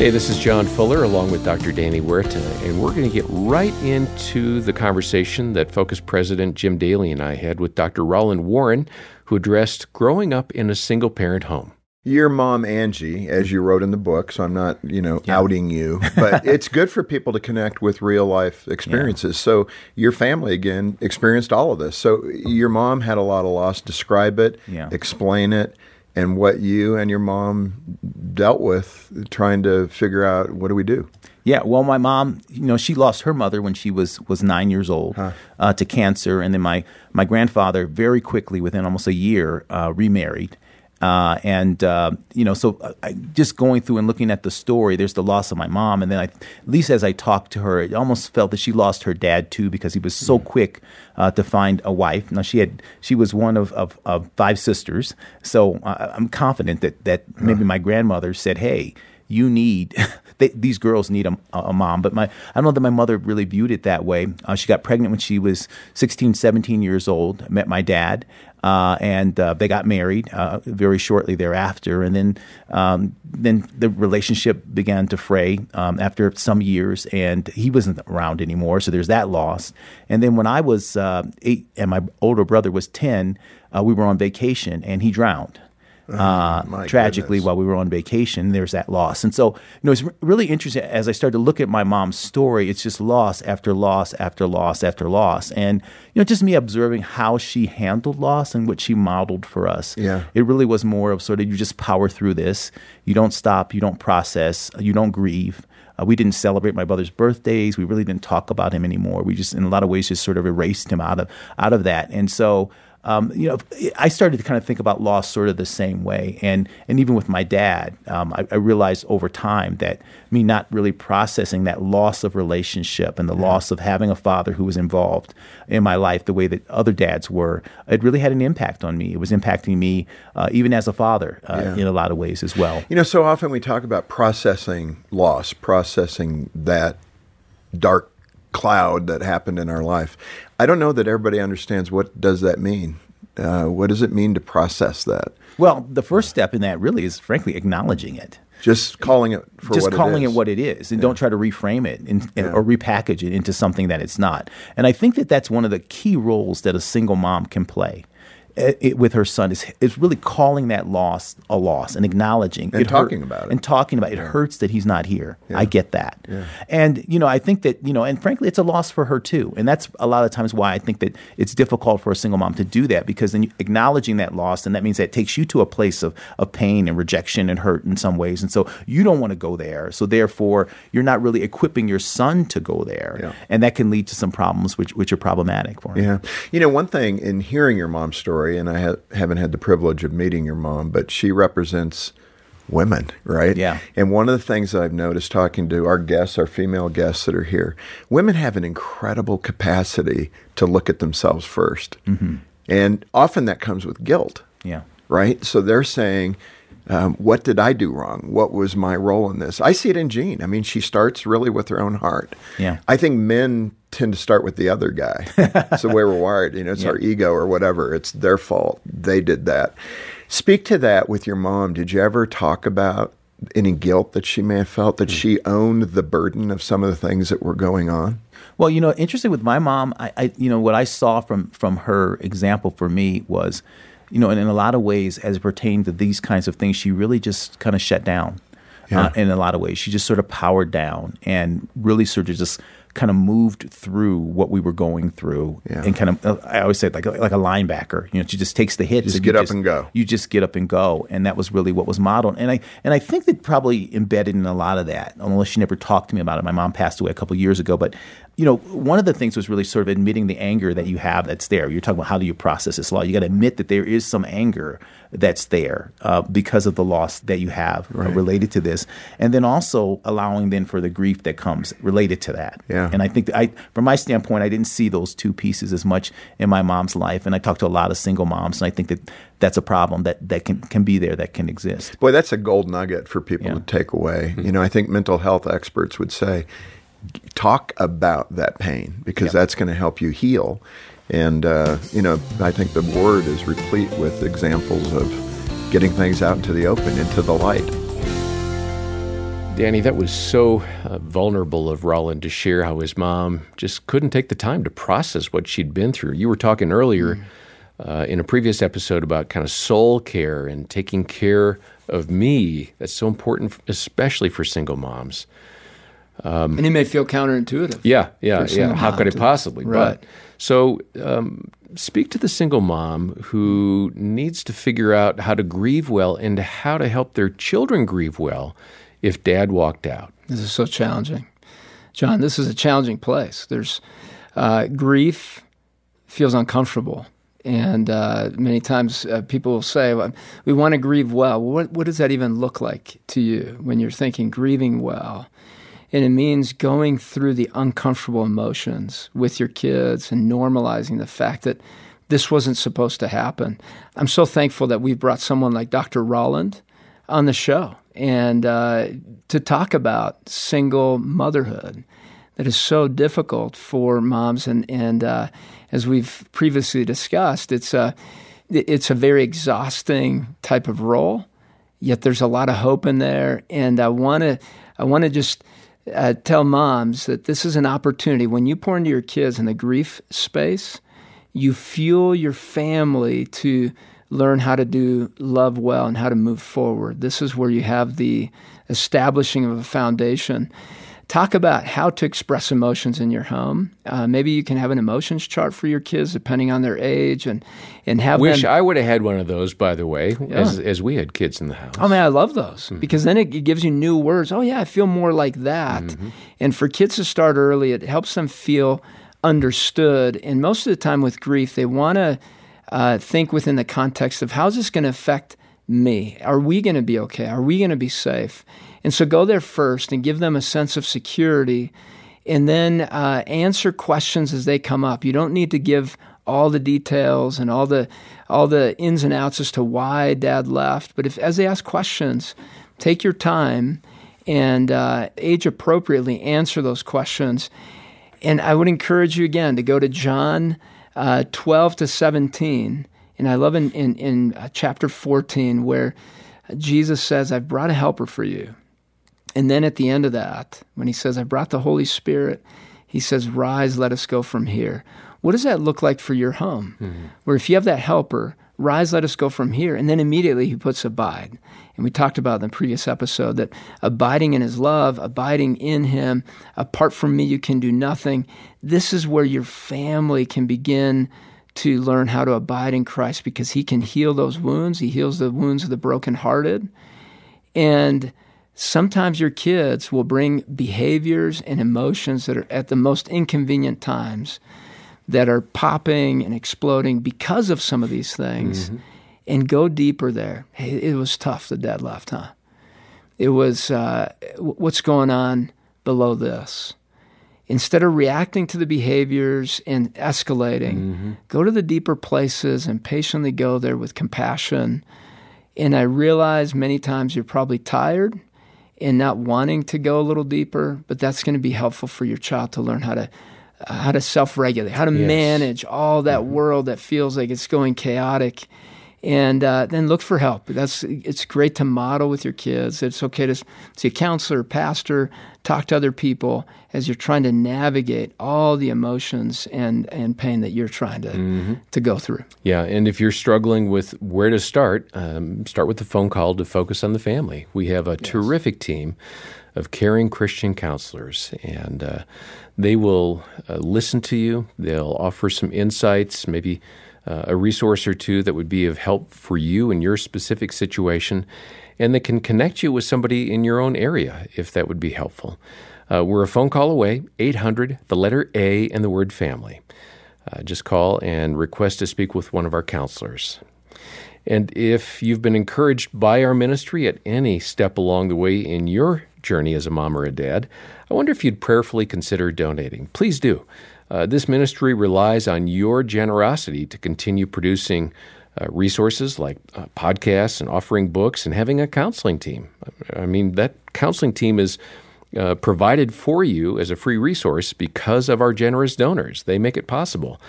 Hey, this is John Fuller along with Dr. Danny Huerta, and we're going to get right into the conversation that Focus President Jim Daly and I had with Dr. Roland Warren, who addressed growing up in a single parent home. Your mom, Angie, as you wrote in the book, so I'm not, you know, yeah. outing you, but it's good for people to connect with real life experiences. Yeah. So your family, again, experienced all of this. So your mom had a lot of loss. Describe it, yeah. explain it, and what you and your mom dealt with trying to figure out what do we do. Yeah, well, my mom, you know, she lost her mother when she was was nine years old huh. uh, to cancer, and then my my grandfather very quickly, within almost a year, uh, remarried. Uh, and uh, you know, so uh, I, just going through and looking at the story, there's the loss of my mom, and then I, at least as I talked to her, it almost felt that she lost her dad too because he was so mm. quick uh, to find a wife. Now she had she was one of of, of five sisters, so uh, I'm confident that that maybe my grandmother said, "Hey, you need they, these girls need a, a, mom. But my i don't know that my mother really viewed it that way. Uh, she got pregnant when she was 16 17 years old met my dad uh, and uh, they got married uh, very shortly thereafter. And then, um, then the relationship began to fray um, after some years, and he wasn't around anymore. So there's that loss. And then when I was uh, eight and my older brother was ten, uh, we were on vacation, and he drowned. Oh, uh, tragically goodness. while we were on vacation. There's that loss, and so you know it's really interesting as I started to look at my mom's story. It's just loss after loss after loss after loss, and you know just me observing how she handled loss and what she modeled for us. Yeah, it really was more of sort of you just power through this. You don't stop. You don't process. You don't grieve. Uh, we didn't celebrate my brother's birthdays. We really didn't talk about him anymore. We just, in a lot of ways, just sort of erased him out of out of that. And so, um, you know, I started to kind of think about loss sort of the same way, and and even with my dad, um, I, I, realized over time that me not really processing that loss of relationship and the yeah. loss of having a father who was involved in my life the way that other dads were, it really had an impact on me. It was impacting me uh, even as a father uh, yeah. in a lot of ways as well. You know, so often we talk about processing loss, processing that dark cloud that happened in our life. I don't know that everybody understands what does that mean. Uh, what does it mean to process that? Well, the first step in that really is, frankly, acknowledging it. Just calling it for just what calling it, it what it is, and yeah. don't try to reframe it in, yeah. or repackage it into something that it's not. And I think that that's one of the key roles that a single mom can play Eh, it, with her son is is really calling that loss a loss and acknowledging and talking hurt, about it and talking about it. Yeah. It hurts that he's not here. Yeah. I get that, yeah. and you know I think that you know, and frankly, it's a loss for her too. And that's a lot of times why I think that it's difficult for a single mom to do that because then acknowledging that loss, and that means that it takes you to a place of of pain and rejection and hurt in some ways, and so you don't want to go there. So therefore, you're not really equipping your son to go there, and that can lead to some problems which which are problematic for him. Yeah, you know, one thing in hearing your mom's story story, and I ha- haven't had the privilege of meeting your mom, but she represents women, right? Yeah. And one of the things I've noticed talking to our guests, our female guests that are here, women have an incredible capacity to look at themselves 1st mm-hmm. And often that comes with guilt. Yeah. Right? So they're saying, um, what did I do wrong? What was my role in this? I see it in Jean. I mean, she starts really with her own heart. Yeah. I think men tend to start with the other guy. it's the way we're wired. You know, it's yeah. our ego or whatever. It's their fault. They did that. Speak to that with your mom. Did you ever talk about any guilt that she may have felt that mm. she owned the burden of some of the things that were going on? Well, you know, interesting with my mom, I, I you know, what I saw from from her example for me was, you know, and in a lot of ways, as it pertained to these kinds of things, she really just kind of shut down. Yeah. Uh, in a lot of ways, she just sort of powered down and really sort of just kind of moved through what we were going through yeah. and kind of uh, I always say like like a linebacker you know she just takes the hits just get up just, and go you just get up and go and that was really what was modeled and I and I think that probably embedded in a lot of that unless she never talked to me about it my mom passed away a couple years ago but you know, one of the things was really sort of admitting the anger that you have that's there. You're talking about how do you process this law. You got to admit that there is some anger that's there uh, because of the loss that you have uh, right. uh, related to this, and then also allowing then for the grief that comes related to that. Yeah. And I think that I, from my standpoint, I didn't see those two pieces as much in my mom's life, and I talked to a lot of single moms, and I think that that's a problem that, that can, can be there, that can exist. Boy, that's a gold nugget for people yeah. to take away. Mm-hmm. You know, I think mental health experts would say talk about that pain because yep. that's going to help you heal. And, uh, you know, I think the word is replete with examples of getting things out into the open, into the light. Danny, that was so uh, vulnerable of Roland to share how his mom just couldn't take the time to process what she'd been through. You were talking earlier mm. uh, in a previous episode about kind of soul care and taking care of me. That's so important, especially for single moms. Um, and it may feel counterintuitive. Yeah, yeah, yeah. How could it possibly? Right. But so, um, speak to the single mom who needs to figure out how to grieve well and how to help their children grieve well if dad walked out? This is so challenging. John, this is a challenging place. There's uh, grief feels uncomfortable. And uh, many times uh, people will say, well, We want to grieve well. What, what does that even look like to you when you're thinking grieving well? And it means going through the uncomfortable emotions with your kids and normalizing the fact that this wasn't supposed to happen. I'm so thankful that we've brought someone like Dr. Roland on the show and uh, to talk about single motherhood that is so difficult for moms. And, and uh, as we've previously discussed, it's a, it's a very exhausting type of role, yet there's a lot of hope in there. And I want to I want to just uh, tell moms that this is an opportunity. When you pour into your kids in the grief space, you fuel your family to learn how to do love well and how to move forward. This is where you have the establishing of a foundation. Talk about how to express emotions in your home. Uh, maybe you can have an emotions chart for your kids, depending on their age, and and have. Wish them, I would have had one of those, by the way, yeah. as as we had kids in the house. Oh man, I love those mm-hmm. because then it, it, gives you new words. Oh yeah, I feel more like that. Mm-hmm. And for kids to start early, it helps them feel understood. And most of the time with grief, they want to uh, think within the context of how's this going to affect me? Are we going to be okay? Are we going to be safe? And so go there first and give them a sense of security and then uh, answer questions as they come up. You don't need to give all the details and all the all the ins and outs as to why dad left. But if as they ask questions, take your time and uh, age appropriately answer those questions. And I would encourage you again to go to John uh, 12 to 17. And I love in, in, in uh, chapter 14 where Jesus says, I've brought a helper for you. And then at the end of that, when he says, I brought the Holy Spirit, he says, Rise, let us go from here. What does that look like for your home? Mm-hmm. Where if you have that helper, rise, let us go from here. And then immediately he puts abide. And we talked about in the previous episode that abiding in his love, abiding in him, apart from me, you can do nothing. This is where your family can begin to learn how to abide in Christ because he can heal those wounds. He heals the wounds of the brokenhearted. And sometimes your kids will bring behaviors and emotions that are at the most inconvenient times that are popping and exploding because of some of these things mm-hmm. and go deeper there. Hey, it was tough, the dad left, huh? It was uh, what's going on below this. Instead of reacting to the behaviors and escalating, mm-hmm. go to the deeper places and patiently go there with compassion. And I realize many times you're probably tired and not wanting to go a little deeper, but that's going to be helpful for your child to learn how to how to self-regulate, how to yes. manage all that mm-hmm. world that feels like it's going chaotic, and uh, then look for help. That's it's great to model with your kids. It's okay to see a counselor, pastor, talk to other people as you're trying to navigate all the emotions and, and pain that you're trying to mm-hmm. to go through. Yeah, and if you're struggling with where to start, um, start with the phone call to focus on the family. We have a yes. terrific team of caring Christian counselors, and uh, they will uh, listen to you. They'll offer some insights, maybe uh, a resource or two that would be of help for you in your specific situation, and they can connect you with somebody in your own area if that would be helpful. Uh, we're a phone call away, 800, the letter A, and the word family. Uh, just call and request to speak with one of our counselors. And if you've been encouraged by our ministry at any step along the way in your journey as a mom or a dad, I wonder if you'd prayerfully consider donating. Please do. Uh, this ministry relies on your generosity to continue producing uh, resources like uh, podcasts and offering books and having a counseling team. I mean, that counseling team is uh, provided for you as a free resource because of our generous donors. They make it possible.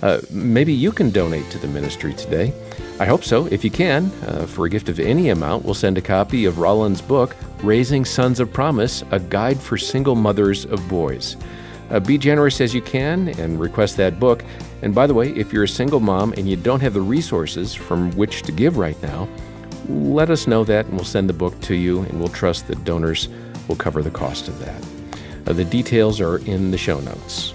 Uh, maybe you can donate to the ministry today. I hope so. If you can, uh, for a gift of any amount, we'll send a copy of Roland's book, Raising Sons of Promise A Guide for Single Mothers of Boys. Uh, be generous as you can and request that book. And by the way, if you're a single mom and you don't have the resources from which to give right now, let us know that and we'll send the book to you and we'll trust that donors will cover the cost of that. Uh, the details are in the show notes.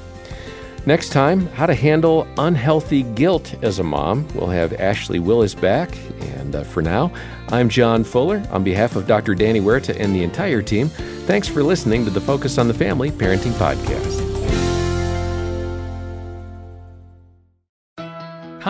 Next time, how to handle unhealthy guilt as a mom. We'll have Ashley Willis back. And uh, for now, I'm John Fuller. On behalf of Dr. Danny Huerta and the entire team, thanks for listening to the Focus on the Family Parenting Podcast.